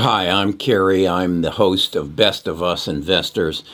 Hi, I'm Kerry. I'm the host of Best of Us Investors.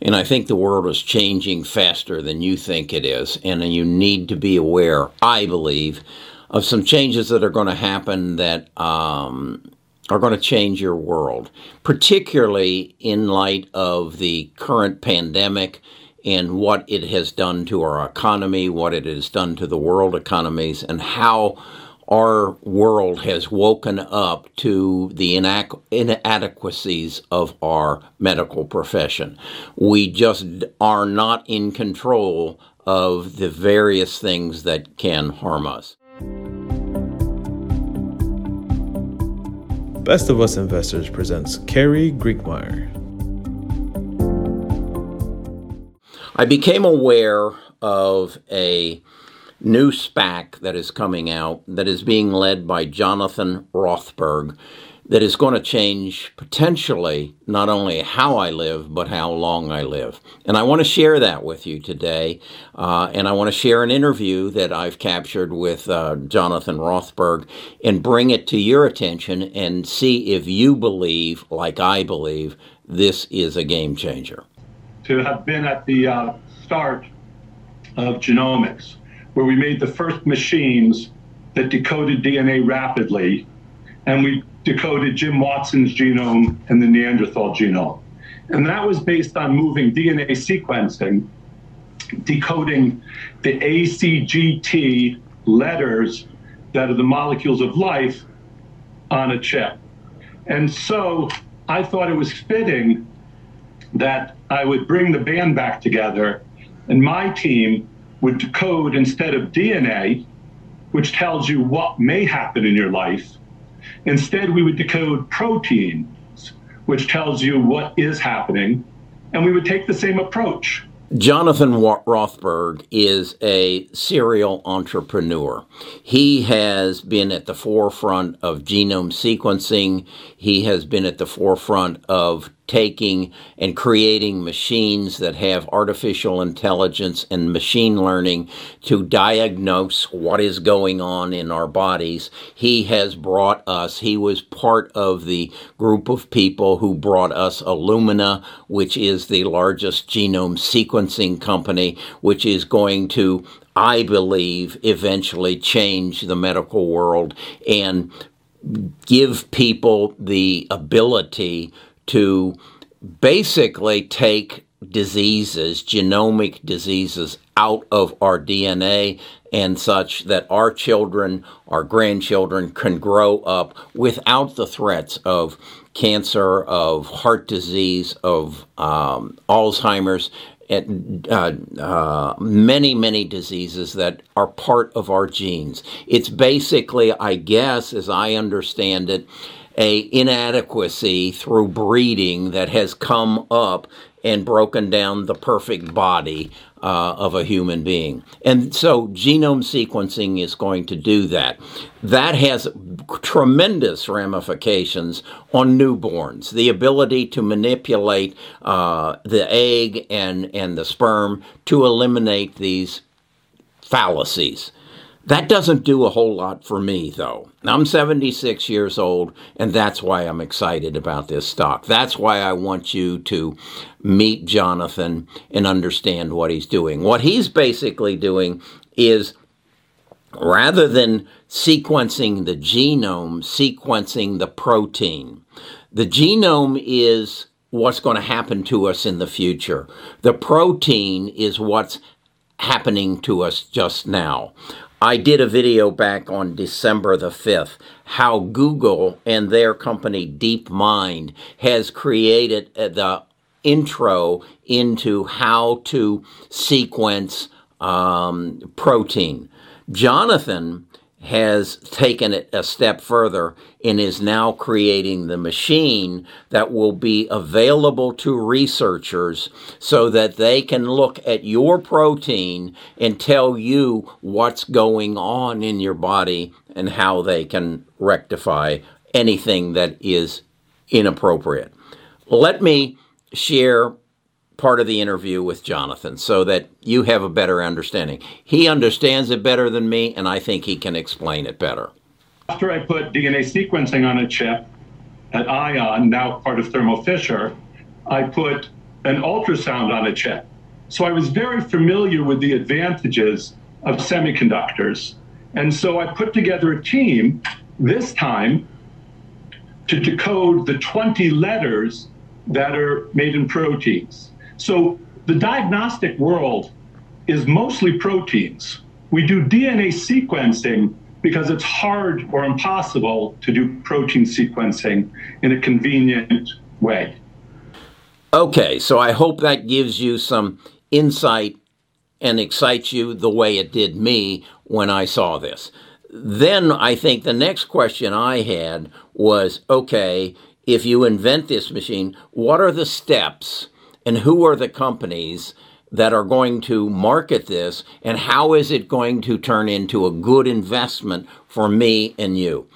And I think the world is changing faster than you think it is. And you need to be aware, I believe, of some changes that are going to happen that um, are going to change your world, particularly in light of the current pandemic and what it has done to our economy, what it has done to the world economies, and how our world has woken up to the inadequacies of our medical profession. We just are not in control of the various things that can harm us. Best of Us Investors presents Kerry Griegmeyer. I became aware of a new SPAC that is coming out that is being led by Jonathan Rothberg that is going to change potentially not only how I live, but how long I live. And I want to share that with you today. Uh, and I want to share an interview that I've captured with uh, Jonathan Rothberg and bring it to your attention and see if you believe, like I believe, this is a game changer. To have been at the uh, start of genomics where we made the first machines that decoded DNA rapidly, and we decoded Jim Watson's genome and the Neanderthal genome. And that was based on moving DNA sequencing, decoding the ACGT letters that are the molecules of life on a chip. And so I thought it was fitting that I would bring the band back together and my team would decode instead of DNA, which tells you what may happen in your life, instead we would decode proteins, which tells you what is happening, and we would take the same approach. Jonathan Rothberg is a serial entrepreneur. He has been at the forefront of genome sequencing. He has been at the forefront of taking and creating machines that have artificial intelligence and machine learning to diagnose what is going on in our bodies. He has brought us, he was part of the group of people who brought us Illumina, which is the largest genome sequencing company, which is going to I believe eventually change the medical world and give people the ability to basically take diseases, genomic diseases, out of our DNA and such that our children, our grandchildren can grow up without the threats of cancer, of heart disease, of um, Alzheimer's, and uh, uh, many, many diseases that are part of our genes. It's basically, I guess, as I understand it, a inadequacy through breeding that has come up and broken down the perfect body uh, of a human being. And so genome sequencing is going to do that. That has tremendous ramifications on newborns. The ability to manipulate uh, the egg and, and the sperm to eliminate these fallacies. That doesn't do a whole lot for me, though. I'm 76 years old, and that's why I'm excited about this stock. That's why I want you to meet Jonathan and understand what he's doing. What he's basically doing is rather than sequencing the genome, sequencing the protein. The genome is what's going to happen to us in the future. The protein is what's happening to us just now. I did a video back on December the 5th how Google and their company DeepMind has created uh, the intro into how to sequence um, protein. Jonathan has taken it a step further and is now creating the machine that will be available to researchers so that they can look at your protein and tell you what's going on in your body and how they can rectify anything that is inappropriate. Let me share part of the interview with Jonathan so that you have a better understanding. He understands it better than me, and I think he can explain it better. After I put DNA sequencing on a chip at Ion, now part of Thermo Fisher, I put an ultrasound on a chip. So I was very familiar with the advantages of semiconductors. And so I put together a team this time to decode the 20 letters that are made in proteins. So the diagnostic world is mostly proteins. We do DNA sequencing because it's hard or impossible to do protein sequencing in a convenient way. Okay, so I hope that gives you some insight and excites you the way it did me when I saw this. Then I think the next question I had was okay, if you invent this machine, what are the steps and who are the companies that are going to market this and how is it going to turn into a good investment for me and you?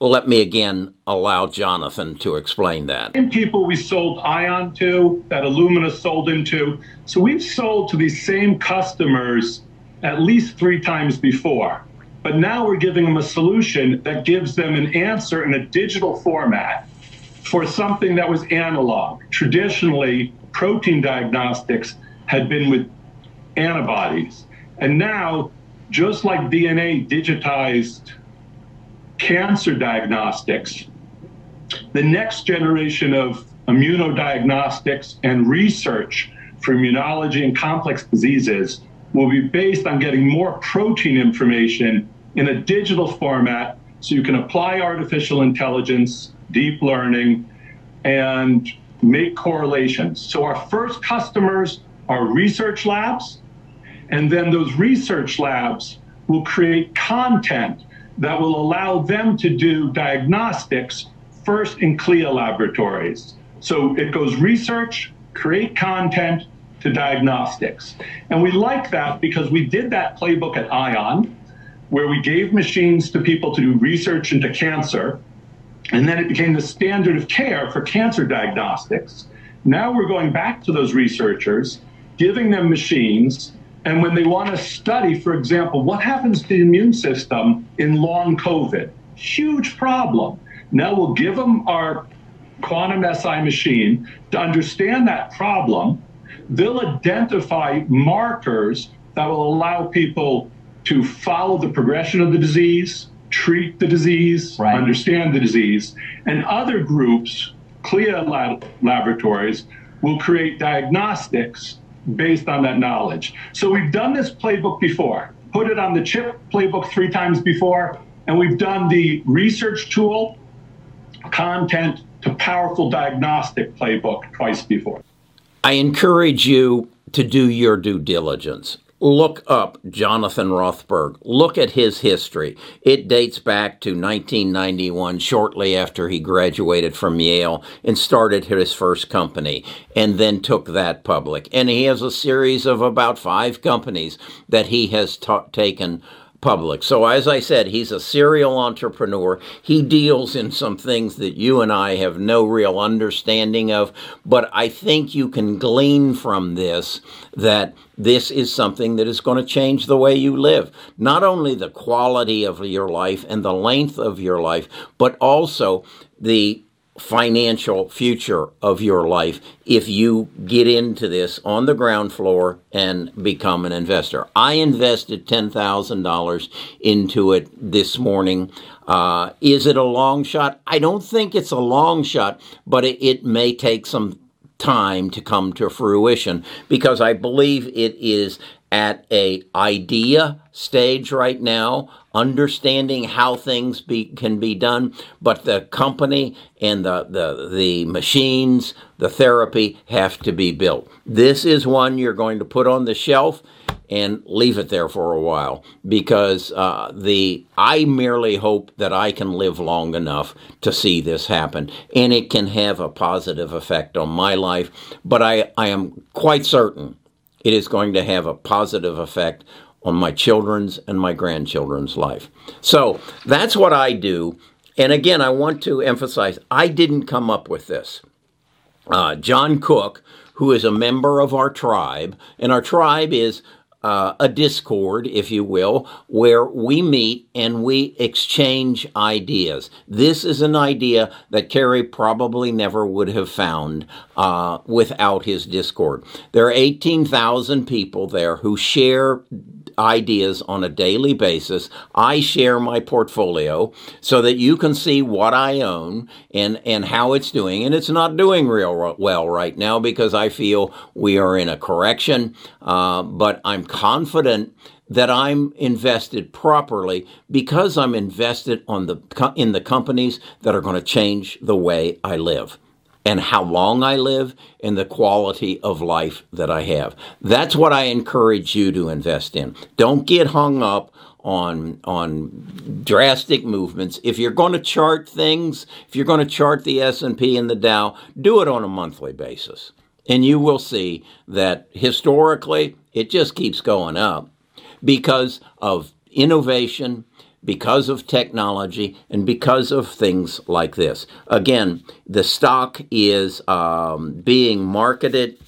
Let me again allow Jonathan to explain that. Same people we sold Ion to, that Illumina sold into. So we've sold to these same customers at least three times before. But now we're giving them a solution that gives them an answer in a digital format for something that was analog. Traditionally, protein diagnostics had been with antibodies. And now, just like DNA digitized cancer diagnostics, the next generation of immunodiagnostics and research for immunology and complex diseases will be based on getting more protein information in a digital format so you can apply artificial intelligence, deep learning, and make correlations. So our first customers are research labs, and then those research labs will create content that will allow them to do diagnostics first in CLIA laboratories. So it goes research, create content to diagnostics. And we like that because we did that playbook at ION, where we gave machines to people to do research into cancer. And then it became the standard of care for cancer diagnostics. Now we're going back to those researchers, giving them machines and when they want to study, for example, what happens to the immune system in long COVID, huge problem. Now we'll give them our quantum SI machine to understand that problem. They'll identify markers that will allow people to follow the progression of the disease, treat the disease, right. understand the disease. And other groups, CLIA lab- laboratories, will create diagnostics based on that knowledge. So we've done this playbook before, put it on the chip playbook three times before, and we've done the research tool, content to powerful diagnostic playbook twice before. I encourage you to do your due diligence look up Jonathan Rothberg. Look at his history. It dates back to 1991, shortly after he graduated from Yale and started his first company, and then took that public. And he has a series of about five companies that he has ta- taken public. So, as I said, he's a serial entrepreneur. He deals in some things that you and I have no real understanding of, but I think you can glean from this that this is something that is going to change the way you live. Not only the quality of your life and the length of your life, but also the financial future of your life if you get into this on the ground floor and become an investor. I invested $10,000 into it this morning. Uh, is it a long shot? I don't think it's a long shot, but it, it may take some time to come to fruition because I believe it is at a idea stage right now understanding how things be, can be done but the company and the, the the machines the therapy have to be built. This is one you're going to put on the shelf and leave it there for a while because uh, the I merely hope that I can live long enough to see this happen and it can have a positive effect on my life but I, I am quite certain it is going to have a positive effect on my children's and my grandchildren's life. So that's what I do. And again, I want to emphasize I didn't come up with this. Uh, John Cook, who is a member of our tribe, and our tribe is uh, a discord, if you will, where we meet and we exchange ideas. This is an idea that Kerry probably never would have found uh, without his discord. There are 18,000 people there who share ideas on a daily basis. I share my portfolio so that you can see what I own and, and how it's doing. And it's not doing real well right now because I feel we are in a correction. Uh, but I'm confident that I'm invested properly because I'm invested on the in the companies that are going to change the way I live and how long I live and the quality of life that I have. That's what I encourage you to invest in. Don't get hung up on on drastic movements. If you're going to chart things, if you're going to chart the S&P and the Dow, do it on a monthly basis. And you will see that historically it just keeps going up because of innovation, because of technology, and because of things like this. Again, the stock is um, being marketed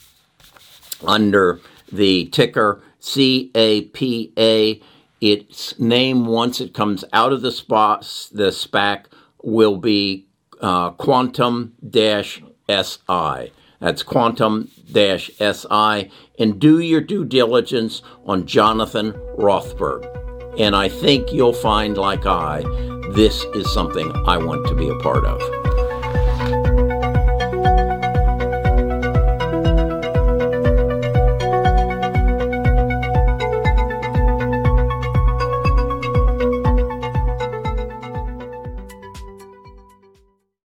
under the ticker CAPA. Its name, once it comes out of the, spot, the SPAC, will be uh, Quantum SI. That's Quantum SI. And do your due diligence on Jonathan Rothberg. And I think you'll find, like I, this is something I want to be a part of.